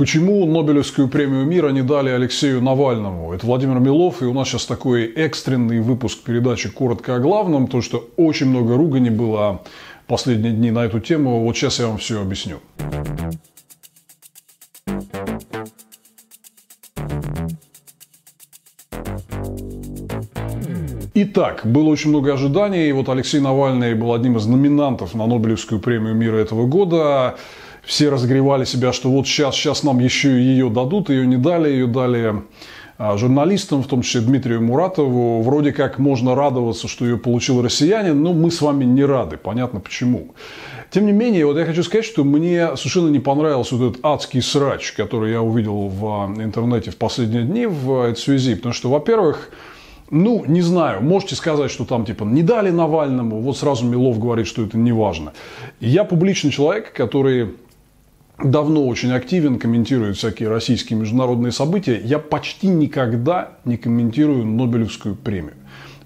Почему Нобелевскую премию мира не дали Алексею Навальному? Это Владимир Милов, и у нас сейчас такой экстренный выпуск передачи «Коротко о главном», потому что очень много ругани было последние дни на эту тему. Вот сейчас я вам все объясню. Итак, было очень много ожиданий. И вот Алексей Навальный был одним из номинантов на Нобелевскую премию мира этого года все разогревали себя, что вот сейчас, сейчас нам еще ее дадут, ее не дали, ее дали а, журналистам, в том числе Дмитрию Муратову. Вроде как можно радоваться, что ее получил россиянин, но мы с вами не рады. Понятно почему. Тем не менее, вот я хочу сказать, что мне совершенно не понравился вот этот адский срач, который я увидел в а, интернете в последние дни в этой связи. Потому что, во-первых, ну, не знаю, можете сказать, что там типа не дали Навальному, вот сразу Милов говорит, что это не важно. Я публичный человек, который давно очень активен, комментирует всякие российские международные события. Я почти никогда не комментирую Нобелевскую премию.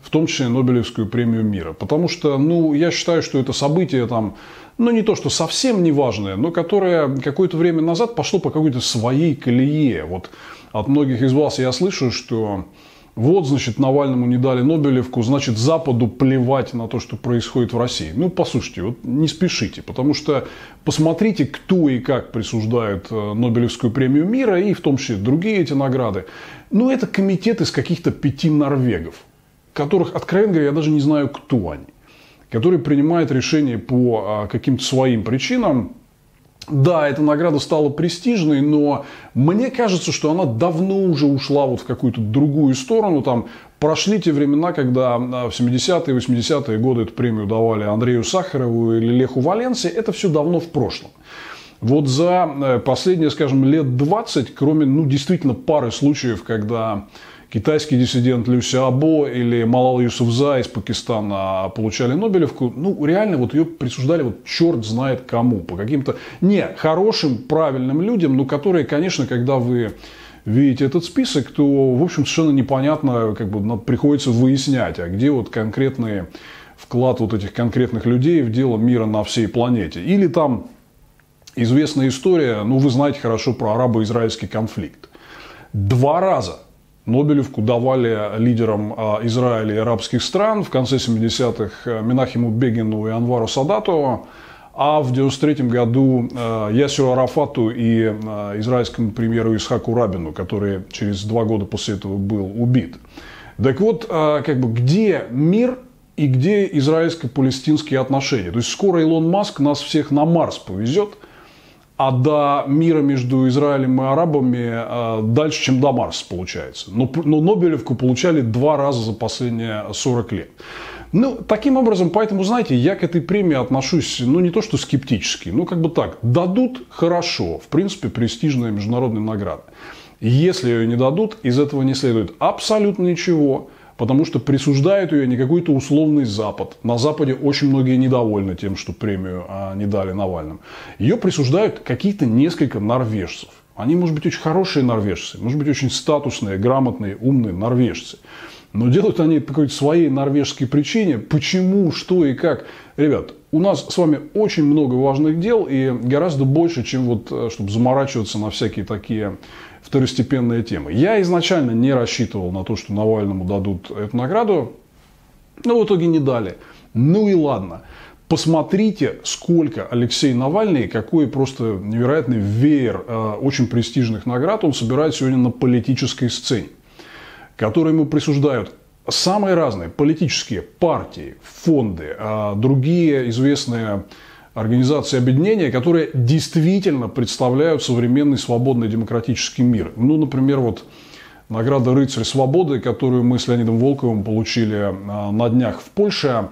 В том числе Нобелевскую премию мира. Потому что, ну, я считаю, что это событие там, ну, не то, что совсем не важное, но которое какое-то время назад пошло по какой-то своей колее. Вот от многих из вас я слышу, что вот, значит, Навальному не дали Нобелевку, значит, Западу плевать на то, что происходит в России. Ну, послушайте, вот не спешите, потому что посмотрите, кто и как присуждает э, Нобелевскую премию мира, и в том числе другие эти награды. Ну, это комитет из каких-то пяти норвегов, которых, откровенно говоря, я даже не знаю, кто они, которые принимают решения по а, каким-то своим причинам, да, эта награда стала престижной, но мне кажется, что она давно уже ушла вот в какую-то другую сторону. Там прошли те времена, когда в 70-е, 80-е годы эту премию давали Андрею Сахарову или Леху Валенсе. Это все давно в прошлом. Вот за э, последние, скажем, лет 20, кроме ну, действительно пары случаев, когда китайский диссидент Лю Сиабо или Малал Юсуфза из Пакистана получали Нобелевку, ну, реально вот ее присуждали вот черт знает кому, по каким-то, не, хорошим, правильным людям, но которые, конечно, когда вы видите этот список, то, в общем, совершенно непонятно, как бы приходится выяснять, а где вот конкретный вклад вот этих конкретных людей в дело мира на всей планете. Или там известная история, ну, вы знаете хорошо про арабо-израильский конфликт. Два раза Нобелевку давали лидерам а, Израиля и арабских стран в конце 70-х э, Минахиму Бегину и Анвару Садатову, а в 1993 году э, Ясеру Арафату и э, израильскому премьеру Исхаку Рабину, который через два года после этого был убит. Так вот, как бы, где мир и где израильско-палестинские отношения? То есть скоро Илон Маск нас всех на Марс повезет – а до мира между Израилем и арабами э, дальше, чем до Марса получается. Но, но Нобелевку получали два раза за последние 40 лет. Ну, таким образом, поэтому, знаете, я к этой премии отношусь, ну, не то что скептически, ну, как бы так, дадут – хорошо, в принципе, престижная международная награда. Если ее не дадут, из этого не следует абсолютно ничего – потому что присуждают ее не какой-то условный Запад. На Западе очень многие недовольны тем, что премию а, не дали Навальному. Ее присуждают какие-то несколько норвежцев. Они, может быть, очень хорошие норвежцы, может быть, очень статусные, грамотные, умные норвежцы. Но делают они по какой-то своей норвежской причине. Почему, что и как. Ребят, у нас с вами очень много важных дел и гораздо больше, чем вот, э, чтобы заморачиваться на всякие такие второстепенные темы. Я изначально не рассчитывал на то, что Навальному дадут эту награду, но в итоге не дали. Ну и ладно. Посмотрите, сколько Алексей Навальный, какой просто невероятный веер э, очень престижных наград он собирает сегодня на политической сцене, которые ему присуждают самые разные политические партии, фонды, э, другие известные организации объединения, которые действительно представляют современный свободный демократический мир. Ну, например, вот награда «Рыцарь свободы», которую мы с Леонидом Волковым получили а, на днях в Польше,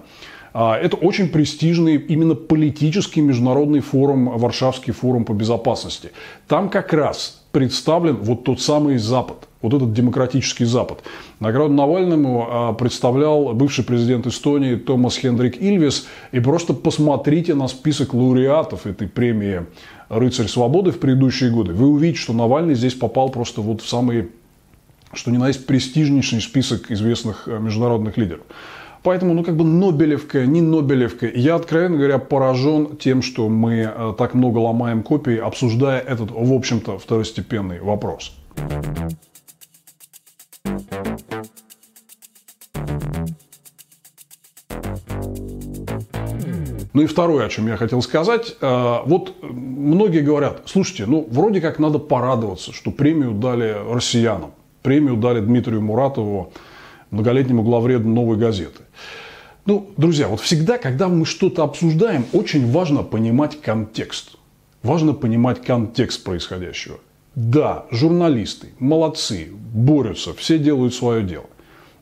а, это очень престижный именно политический международный форум, Варшавский форум по безопасности. Там как раз представлен вот тот самый Запад – вот этот демократический Запад. Награду Навальному а, представлял бывший президент Эстонии Томас Хендрик Ильвис. И просто посмотрите на список лауреатов этой премии «Рыцарь свободы» в предыдущие годы. Вы увидите, что Навальный здесь попал просто вот в самый, что ни на есть, престижнейший список известных а, международных лидеров. Поэтому, ну, как бы Нобелевка, не Нобелевка. Я, откровенно говоря, поражен тем, что мы э, так много ломаем копии, обсуждая этот, в общем-то, второстепенный вопрос. Ну и второе, о чем я хотел сказать. Э, вот многие говорят, слушайте, ну вроде как надо порадоваться, что премию дали россиянам. Премию дали Дмитрию Муратову, многолетнему главреду «Новой газеты». Ну, друзья, вот всегда, когда мы что-то обсуждаем, очень важно понимать контекст. Важно понимать контекст происходящего. Да, журналисты, молодцы, борются, все делают свое дело.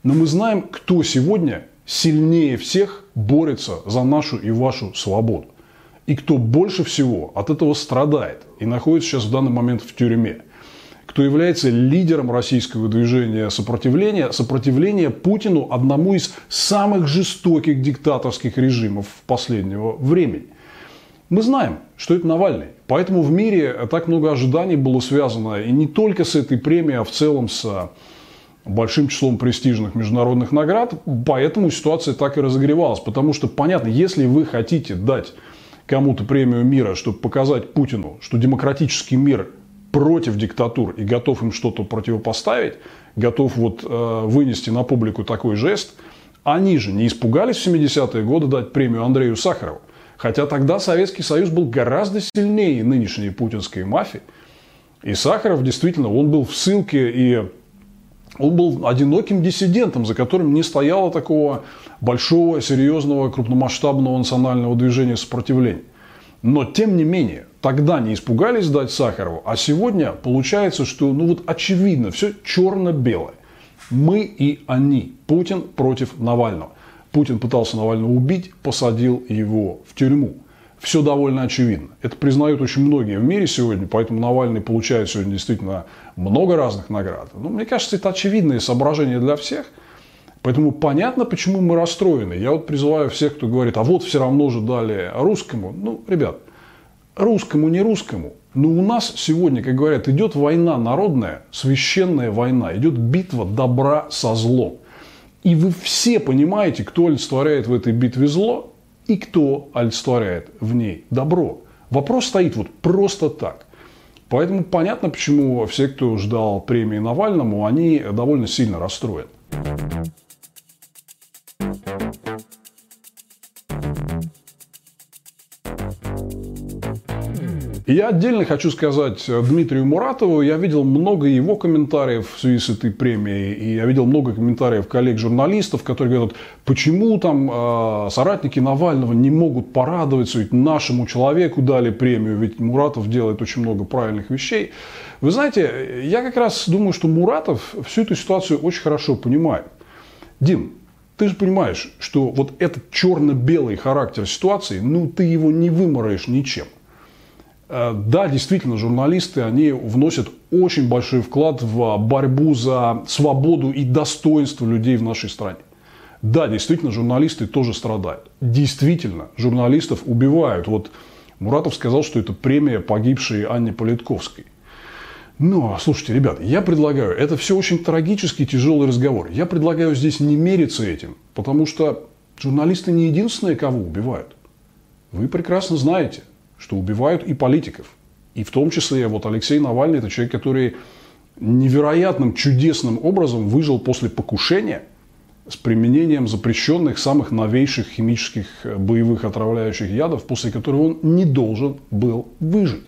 Но мы знаем, кто сегодня сильнее всех борется за нашу и вашу свободу. И кто больше всего от этого страдает и находится сейчас в данный момент в тюрьме. Кто является лидером российского движения сопротивления, сопротивления Путину, одному из самых жестоких диктаторских режимов последнего времени. Мы знаем, что это Навальный. Поэтому в мире так много ожиданий было связано и не только с этой премией, а в целом с большим числом престижных международных наград, поэтому ситуация так и разогревалась. Потому что, понятно, если вы хотите дать кому-то премию мира, чтобы показать Путину, что демократический мир против диктатур и готов им что-то противопоставить, готов вот э, вынести на публику такой жест, они же не испугались в 70-е годы дать премию Андрею Сахарову. Хотя тогда Советский Союз был гораздо сильнее нынешней путинской мафии. И Сахаров действительно, он был в ссылке и он был одиноким диссидентом, за которым не стояло такого большого, серьезного, крупномасштабного национального движения сопротивления. Но, тем не менее, тогда не испугались дать Сахарову, а сегодня получается, что, ну вот очевидно, все черно-белое. Мы и они. Путин против Навального. Путин пытался Навального убить, посадил его в тюрьму все довольно очевидно. Это признают очень многие в мире сегодня, поэтому Навальный получает сегодня действительно много разных наград. Но мне кажется, это очевидные соображения для всех. Поэтому понятно, почему мы расстроены. Я вот призываю всех, кто говорит, а вот все равно же дали русскому. Ну, ребят, русскому не русскому. Но у нас сегодня, как говорят, идет война народная, священная война, идет битва добра со злом. И вы все понимаете, кто олицетворяет в этой битве зло, и кто олицетворяет в ней добро. Вопрос стоит вот просто так. Поэтому понятно, почему все, кто ждал премии Навальному, они довольно сильно расстроены. Я отдельно хочу сказать Дмитрию Муратову. Я видел много его комментариев в связи с этой премией. И я видел много комментариев коллег-журналистов, которые говорят, почему там э, соратники Навального не могут порадоваться, ведь нашему человеку дали премию, ведь Муратов делает очень много правильных вещей. Вы знаете, я как раз думаю, что Муратов всю эту ситуацию очень хорошо понимает. Дим, ты же понимаешь, что вот этот черно-белый характер ситуации, ну ты его не вымораешь ничем. Э, да, действительно, журналисты, они вносят очень большой вклад в борьбу за свободу и достоинство людей в нашей стране. Да, действительно, журналисты тоже страдают. Действительно, журналистов убивают. Вот Муратов сказал, что это премия погибшей Анне Политковской. Но, слушайте, ребят, я предлагаю, это все очень трагический, тяжелый разговор. Я предлагаю здесь не мериться этим, потому что журналисты не единственные, кого убивают. Вы прекрасно знаете, что убивают и политиков. И в том числе вот Алексей Навальный – это человек, который невероятным, чудесным образом выжил после покушения с применением запрещенных самых новейших химических э, боевых отравляющих ядов, после которого он не должен был выжить.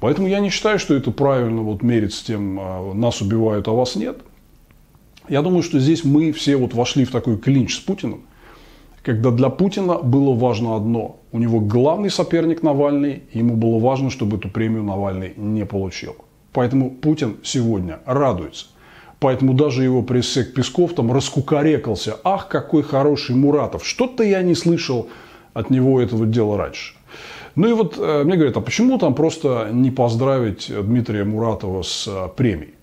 Поэтому я не считаю, что это правильно вот мерить с тем, а, нас убивают, а вас нет. Я думаю, что здесь мы все вот вошли в такой клинч с Путиным – когда для Путина было важно одно. У него главный соперник Навальный, ему было важно, чтобы эту премию Навальный не получил. Поэтому Путин сегодня радуется. Поэтому даже его пресс-сек Песков там раскукарекался. Ах, какой хороший Муратов. Что-то я не слышал от него этого дела раньше. Ну и вот э, мне говорят, а почему там просто не поздравить Дмитрия Муратова с э, премией?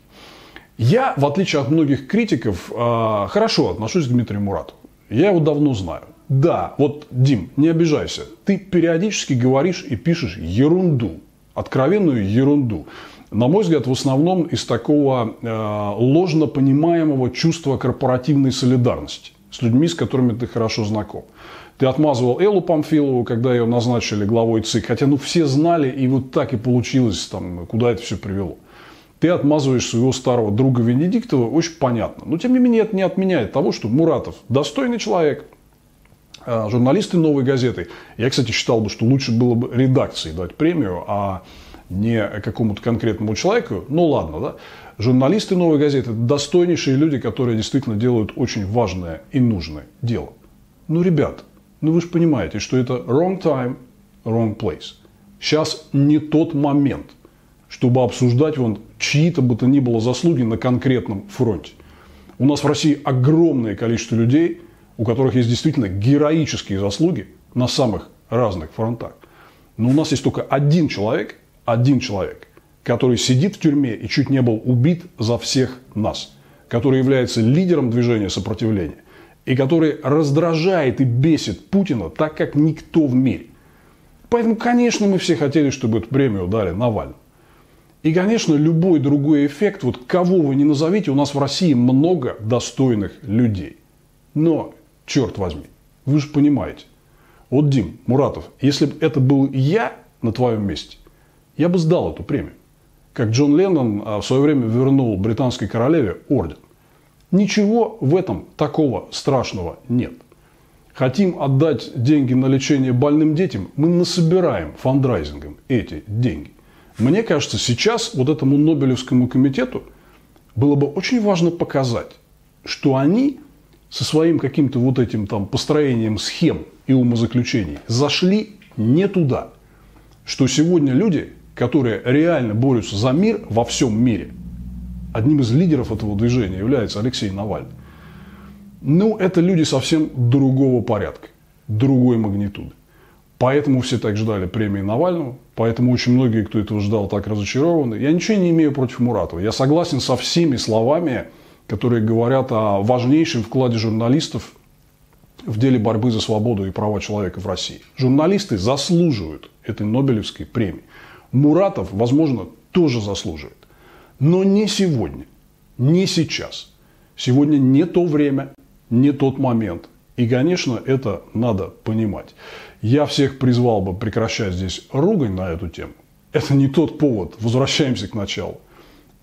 Я, в отличие от многих критиков, э, хорошо отношусь к Дмитрию Муратову. Я его давно знаю. Да, вот, Дим, не обижайся. Ты периодически говоришь и пишешь ерунду. Откровенную ерунду. На мой взгляд, в основном из такого э, ложно понимаемого чувства корпоративной солидарности. с людьми, с которыми ты хорошо знаком. Ты отмазывал Эллу Памфилову, когда ее назначили главой ЦИК, хотя ну все знали, и вот так и получилось, там, куда это все привело. Ты отмазываешь своего старого друга Венедиктова, очень понятно. Но тем не менее это не отменяет того, что Муратов достойный человек, журналисты «Новой газеты». Я, кстати, считал бы, что лучше было бы редакции дать премию, а не какому-то конкретному человеку. Ну ладно, да. Журналисты «Новой газеты» – достойнейшие люди, которые действительно делают очень важное и нужное дело. Ну, ребят, ну вы же понимаете, что это wrong time, wrong place. Сейчас не тот момент, чтобы обсуждать вон чьи-то бы то ни было заслуги на конкретном фронте. У нас в России огромное количество людей, у которых есть действительно героические заслуги на самых разных фронтах. Но у нас есть только один человек, один человек, который сидит в тюрьме и чуть не был убит за всех нас, который является лидером движения сопротивления и который раздражает и бесит Путина так, как никто в мире. Поэтому, конечно, мы все хотели, чтобы эту премию дали Навальному. И, конечно, любой другой эффект, вот кого вы не назовите, у нас в России много достойных людей. Но, черт возьми, вы же понимаете, вот, Дим Муратов, если бы это был я на твоем месте, я бы сдал эту премию. Как Джон Леннон а, в свое время вернул британской королеве орден. Ничего в этом такого страшного нет. Хотим отдать деньги на лечение больным детям, мы насобираем фандрайзингом эти деньги. Мне кажется, сейчас вот этому Нобелевскому комитету было бы очень важно показать, что они со своим каким-то вот этим там построением схем и умозаключений зашли не туда. Что сегодня люди, которые реально борются за мир во всем мире, одним из лидеров этого движения является Алексей Навальный. Ну, это люди совсем другого порядка, другой магнитуды. Поэтому все так ждали премии Навального, поэтому очень многие, кто этого ждал, так разочарованы. Я ничего не имею против Муратова. Я согласен со всеми словами, которые говорят о важнейшем вкладе журналистов в деле борьбы за свободу и права человека в России. Журналисты заслуживают этой Нобелевской премии. Муратов, возможно, тоже заслуживает. Но не сегодня, не сейчас. Сегодня не то время, не тот момент. И, конечно, это надо понимать. Я всех призвал бы прекращать здесь ругань на эту тему. Это не тот повод, возвращаемся к началу,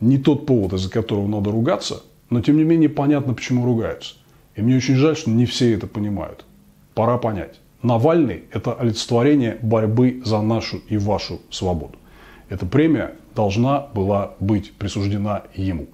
не тот повод, из-за которого надо ругаться, но тем не менее понятно, почему ругаются. И мне очень жаль, что не все это понимают. Пора понять. Навальный – это олицетворение борьбы за нашу и вашу свободу. Эта премия должна была быть присуждена ему.